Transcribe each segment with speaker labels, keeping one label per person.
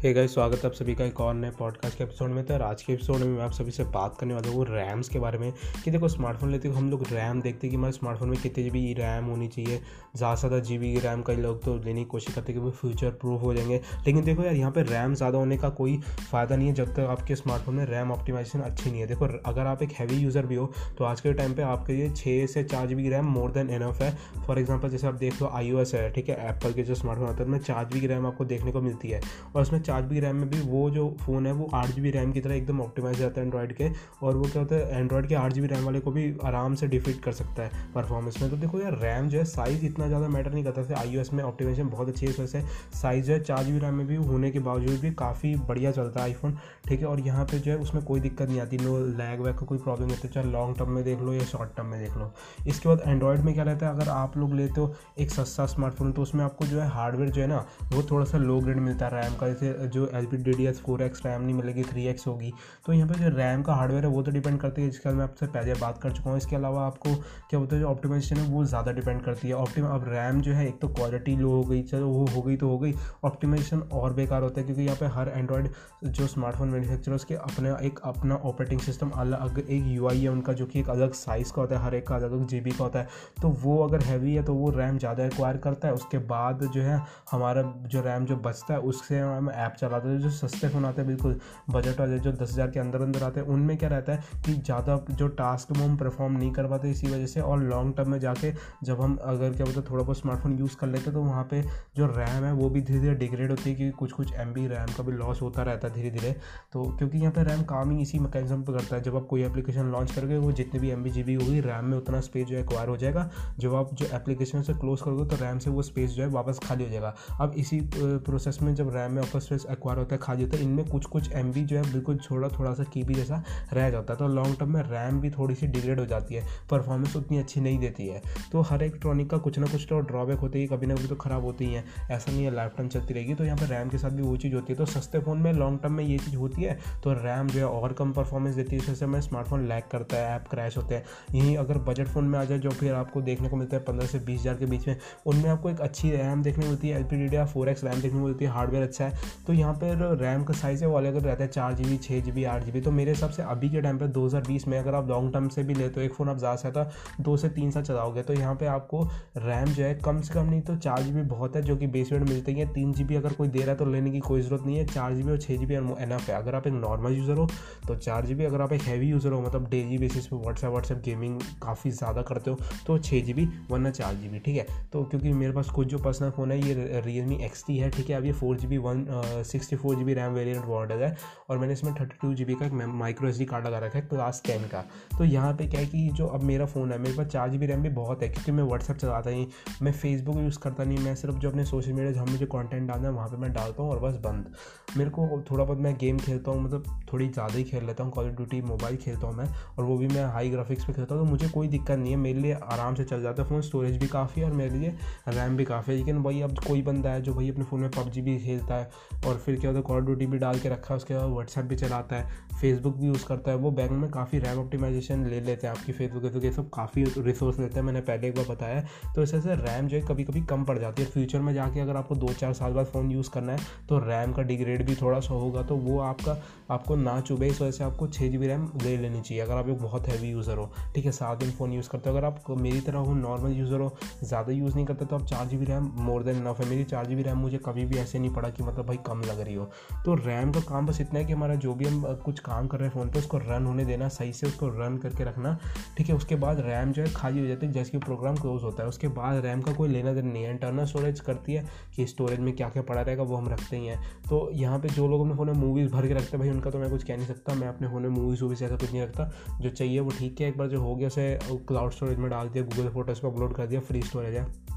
Speaker 1: Hey guys स्वागत है आप सभी का एक और नए पॉडकास्ट के एपिसोड में। तो आज के एपिसोड में मैं आप सभी से बात करने वाला हूँ रैम्स के बारे में। कि देखो स्मार्टफ़ोन लेते हो हम लोग रैम देखते हैं कि हमारे स्मार्टफ़ोन में कितने जी बी रैम होनी चाहिए, ज़्यादा से ज़्यादा जी बी रैम कई लोग तो लेने की कोशिश करते हैं कि वो फ्यूचर प्रूफ हो जाएँगे। लेकिन देखो यार, यहाँ पर रैम ज़्यादा होने का कोई फ़ायदा नहीं है, जब तक आपके स्मार्टफ़ोन में रैम ऑप्टिमाइजेशन अच्छी नहीं है। देखो, अगर आप एक हैवी यूज़र भी हो तो आज के टाइम पर आपके लिए छः से चार G B RAM more than enough है। फॉर एग्ज़ाम्पल जैसे आप देख लो आई है, ठीक है एप्पल के जो स्मार्टफ़ोन होता है उसमें चार जी बी रैम आपको देखने को मिलती है। और उसमें चार जी रैम में भी वो जो फ़ोन है वो आठ जी रैम की तरह एकदम ऑप्टिमाइज रहता है एंड्रॉइड के और वो क्या होता है एंड्रॉइड के आठ जी रैम वाले को भी आराम से डिफीट कर सकता है परफॉर्मेंस में। तो देखो यार, रैम जो है साइज़ इतना ज़्यादा मैटर नहीं करता। आई में ऑप्टिमाइजेशन बहुत अच्छी है इस वजह से साइज़ जो है चार जी रैम में भी होने के बावजूद भी काफ़ी बढ़िया चलता है आईफोन ठीक है? और यहाँ पर जो है उसमें कोई दिक्कत नहीं आती। नो लैग वैग का कोई प्रॉब्लम नहीं होती चाहे लॉन्ग टर्म में देख लो या शॉर्ट टर्म में देख लो। इसके बाद एंड्रॉइड में क्या रहता है, अगर आप लोग लेते हो एक सस्ता स्मार्टफ़ोन तो उसमें आपको जो है हार्डवेयर जो है ना, वो थोड़ा सा लो ग्रेड मिलता है रैम का। जैसे जो L P D D S four X RAM नहीं मिलेगी थ्री एक्स होगी। तो यहाँ पे जो रैम का हार्डवेयर है, वो तो डिपेंड करती है, जिसका मैं आपसे पहले बात कर चुका हूँ। इसके अलावा आपको क्या होता है, जो ऑप्टिमाइजेशन है, वो ज़्यादा डिपेंड करती है। ऑप्टिम अब रैम जो है, एक तो क्वालिटी लो हो गई, चलो वो हो गई तो हो गई। ऑप्टिमाइजेशन और बेकार होता है, क्योंकि यहाँ पर हर एंड्रॉयड जो स्मार्टफ़ोन मैन्युफैक्चर उसके अपने एक अपना ऑपरेटिंग सिस्टम अलग, एक यूआई है उनका, जो कि एक अलग साइज़ का होता है, हर एक का अलग अलग जी का होता है। तो वो अगर हैवी है तो वो रैम ज़्यादा रिक्वायर करता है। उसके बाद जो है, हमारा जो रैम जो बचता है, उससे हम ऐप चलाते हैं, जो सस्ते फ़ोन आते हैं, बिल्कुल बजट वाले जो दस हज़ार के अंदर अंदर आते हैं, उनमें क्या रहता है कि ज़्यादा जो टास्क वो हम परफॉर्म नहीं कर पाते, इसी वजह से और लॉन्ग टर्म में जाके जब हम अगर क्या बोलते थोड़ा बहुत स्मार्टफ़ोन यूज़ कर लेते तो वहाँ पर जो रैम है, वो भी धीरे धीरे डिग्रेड होती है, क्योंकि कुछ कुछ एम रैम का भी लॉस होता रहता है धीरे धीरे तो क्योंकि यहाँ पर रैम काम ही इसी मैकेनिज्म पर करता है, जब आप कोई एप्लीकेशन लॉन्च करोगे, वो जितने भी एम बी होगी रैम में उतना स्पेस जो है एक्वायर हो जाएगा। जब आप जो एप्लीकेशन से क्लोज करोगे तो रैम से वो स्पेस जो है वापस खाली हो जाएगा। अब इसी प्रोसेस में जब रैम में वापस स्पेस एक्वायर होता है खाली होता है। इनमें कुछ कुछ एमबी जो है, बिल्कुल छोड़ा थोड़ा सा की जैसा रह जाता है। तो लॉन्ग टर्म में रैम भी थोड़ी सी डिग्रेड हो जाती है। परफॉर्मेंस उतनी अच्छी नहीं देती है। तो हर इलेक्ट्रॉनिक का कुछ ना कुछ तो ड्रॉबैक होते है कभी ना कभी तो ख़राब होती ही है। ऐसा नहीं है लाइफ टाइम चलती रहेगी। तो यहाँ पर रैम के साथ भी वो चीज़ होती है। तो सस्ते फ़ोन में लॉन्ग टर्म में ये चीज़ होती है तो रैम जो है और कम परफॉर्मेंस देती है। इससे में स्मार्टफ़ोन लैक करता है ऐप क्रैश होते हैं। यहीं अगर बजट फ़ोन में आ जाए, जो फिर आपको देखने को मिलता है पंद्रह से बीस हज़ार के बीच में, उनमें आपको एक अच्छी रैम देखने मिलती है। L P D D four X RAM देखने को मिलती है। हार्डवेयर अच्छा है। तो यहाँ पर रैम का साइज़ है, वो अलग रहता है, चार जी बी छः जी बी आठ जी बी तो मेरे हिसाब से अभी के टाइम पर दो हज़ार बीस में अगर आप लॉन्ग टर्म से भी लेते हो, एक फ़ोन आप ज़्यादा से ज़्यादा दो से तीन साल चलाओगे तो यहाँ पर आपको रैम जो है कम से कम नहीं तो चार जी बी बहुत है, जो कि बेस वेट मिलते हैं तीन जी बी अगर कोई दे रहा है तो लेने की कोई ज़रूरत नहीं है। चार जी बी और छः जी बी एनफ है। अगर आप एक नॉर्मल यूज़र हो तो चार जी बी अगर आप एक हैवी यूज़र हो मतलब डेली बेसिस पे व्हाट्सएप व्हाट्सएप गेमिंग काफ़ी ज़्यादा करते हो तो छः जी बी वरना चार जी बी ठीक है? तो क्योंकि मेरे पास कुछ जो पर्सनल फ़ोन है, ये रियल मी एक्स टी है, ठीक है? अब ये four G B one sixty four G B RAM variant model है और मैंने इसमें थर्टी टू जी बी का एक माइक्रो एस डी कार्ड लगा रखा है क्लास टेन का। तो यहाँ पे क्या है कि जो अब मेरा फ़ोन है, मेरे पास चार जी बी रैम भी बहुत है, क्योंकि मैं व्हाट्सअप चलाता नहीं, मैं फेसबुक यूज़ करता नहीं, मैं सिर्फ़ जो अपने सोशल मीडिया जहाँ मुझे कॉन्टेंट डालना है, वहाँ पर मैं डालता हूँ और बस बंद। मेरे को थोड़ा बहुत मैं गेम खेलता हूँ मतलब थोड़ी ज़्यादा ही खेल लेता हूँ कॉल ऑफ़ ड्यूटी मोबाइल खेलता हूँ मैं, और वो भी मैं हाई ग्राफिक्स पे खेलता हूँ तो मुझे कोई दिक्कत नहीं है, मेरे लिए आराम से चल जाता है फ़ोन स्टोरेज भी काफ़ी है और मेरे लिए रैम भी काफ़ी है। लेकिन भाई, अब कोई बंदा है जो भाई अपने फ़ोन में पबजी भी खेलता है और फिर क्या होता है कॉल ड्यूटी भी डाल के रखा है, उसके बाद व्हाट्सएप भी चलाता है फेसबुक भी यूज़ करता है, वो बैंक में काफ़ी रैम ऑप्टिमाइजेशन ले लेते हैं आपकी फेसबुक फेसबुक ये सब काफ़ी रिसोर्स लेते हैं, मैंने पहले एक बार बताया है। तो इस से रैम जो है कभी कभी कम पड़ जाती है। फ्यूचर में जाके अगर आपको दो चार साल बाद फ़ोन यूज़ करना है तो रैम का डिग्रेड भी थोड़ा सा होगा तो वो आपका, आपको ना चुभे। इस वजह से आपको छः जी रैम ले लेनी चाहिए, अगर आप एक बहुत हैवी यूज़र हो। ठीक है, सात दिन फ़ोन यूज़ करते हो, अगर आप मेरी तरह हो नॉर्मल यूज़र हो, ज़्यादा यूज़ नहीं करते तो आप चार G B RAM more than enough है। मेरी चार जी बी रैम मुझे कभी भी ऐसे नहीं पड़ा कि मतलब भाई कम लग रही हो। तो रैम का काम बस इतना है कि हमारा जो भी हम कुछ काम कर रहे हैं फ़ोन पर उसको रन होने देना, सही से उसको रन करके रखना, ठीक है? उसके बाद रैम जो है खाली हो जाती है, जैसे कि प्रोग्राम क्लोज होता है। उसके बाद रैम का कोई लेना देना नहीं है। इंटरनल स्टोरेज करती है कि स्टोरेज में क्या क्या पड़ा रहेगा, वो हम रखते ही हैं। तो यहाँ पे जो लोग अपने फ़ोन में मूवीज़ भर के रखते हैं, भाई, उनका तो मैं कुछ कह नहीं सकता। मैं अपने फ़ोन में मूवीज़ वूवीज़ ऐसा कुछ नहीं रखता। जो चाहिए वो ठीक है। एक बार जो हो गया, उसे क्लाउड स्टोरेज में डाल दिया गूगल फ़ोटोज़ को अपलोड कर दिया फ्री स्टोरेज है।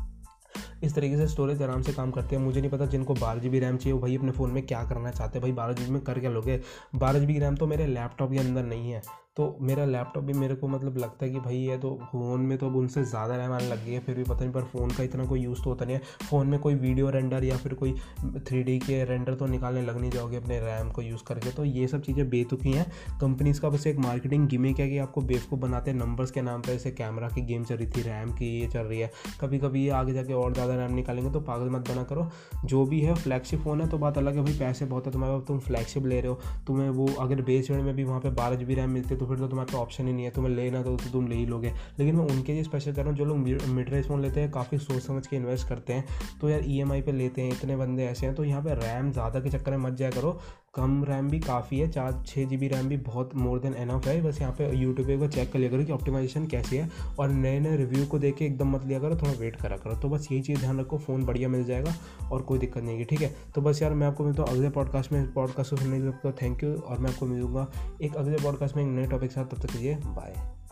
Speaker 1: इस तरीके से स्टोरेज आराम से काम करते हैं। मुझे नहीं पता जिनको बारह जी बी रैम चाहिए, वो भाई अपने फ़ोन में क्या करना चाहते हैं, भाई बारह जी बी में कर क्या लोगे? बारह जी बी रैम तो मेरे लैपटॉप के अंदर नहीं है। तो मेरा लैपटॉप भी मेरे को मतलब लगता है कि भाई ये तो फ़ोन में तो अब उनसे ज़्यादा रैम आने लग गई है, फिर भी पता नहीं, पर फ़ोन का इतना कोई यूज़ तो होता नहीं है। फ़ोन में कोई वीडियो रेंडर या फिर कोई थ्री के रेंडर तो निकालने लग नहीं जाओगे अपने रैम को यूज़ करके। तो ये सब चीज़ें बेतुकी हैं। कंपनीज़ का बस एक मार्केटिंग गिमिक है कि आपको बेवकूफ़ बनाते हैं। नंबर्स के नाम पर ऐसे कैमरा की गेम चल रही थी रैम की ये चल रही है। कभी कभी ये आगे जाके और ज़्यादा रैम निकालेंगे तो पागल मत बना करो। जो भी है फ्लैगशिप फ़ोन है तो बात अलग है। भाई पैसे बहुत है, तुम्हारे तुम फ्लैगशिप ले रहे हो। तुम्हें वो अगर बेस में भी वहाँ पर बारह जी रैम मिलती है तो फिर तो तुम्हारे पास ऑप्शन ही नहीं है तुम्हें लेना तो, तो तुम ले ही लोगे। लेकिन मैं उनके लिए स्पेशल कर रहा हूँ जो लोग मिड रेंज फ़ोन लेते हैं काफ़ी सोच समझ के इन्वेस्ट करते हैं। तो यार ई e पे लेते हैं इतने बंदे ऐसे हैं तो यहाँ पर रैम ज़्यादा के चक्कर में मत जाया करो। कम रैम भी काफ़ी है, चार छः जी बी रैम भी बहुत मोर देन एनफ है। बस यहाँ पे यूट्यूब पर चेक कर लिया करो कि ऑप्टिमाइजेशन कैसी है और नए नए रिव्यू को देख के एकदम मत लिया करो, थोड़ा वेट करा करो। तो बस यही चीज़ ध्यान रखो फ़ोन बढ़िया मिल जाएगा और कोई दिक्कत नहीं है, ठीक है? तो बस यार मैं आपको मिलता हूँ अगले पॉडकास्ट में पॉडकास्ट को सुनने के लिए थैंक यू और मैं आपको मिलूँगा एक अगले पॉडकास्ट में एक नए टॉपिक के साथ। तब तक के लिए बाय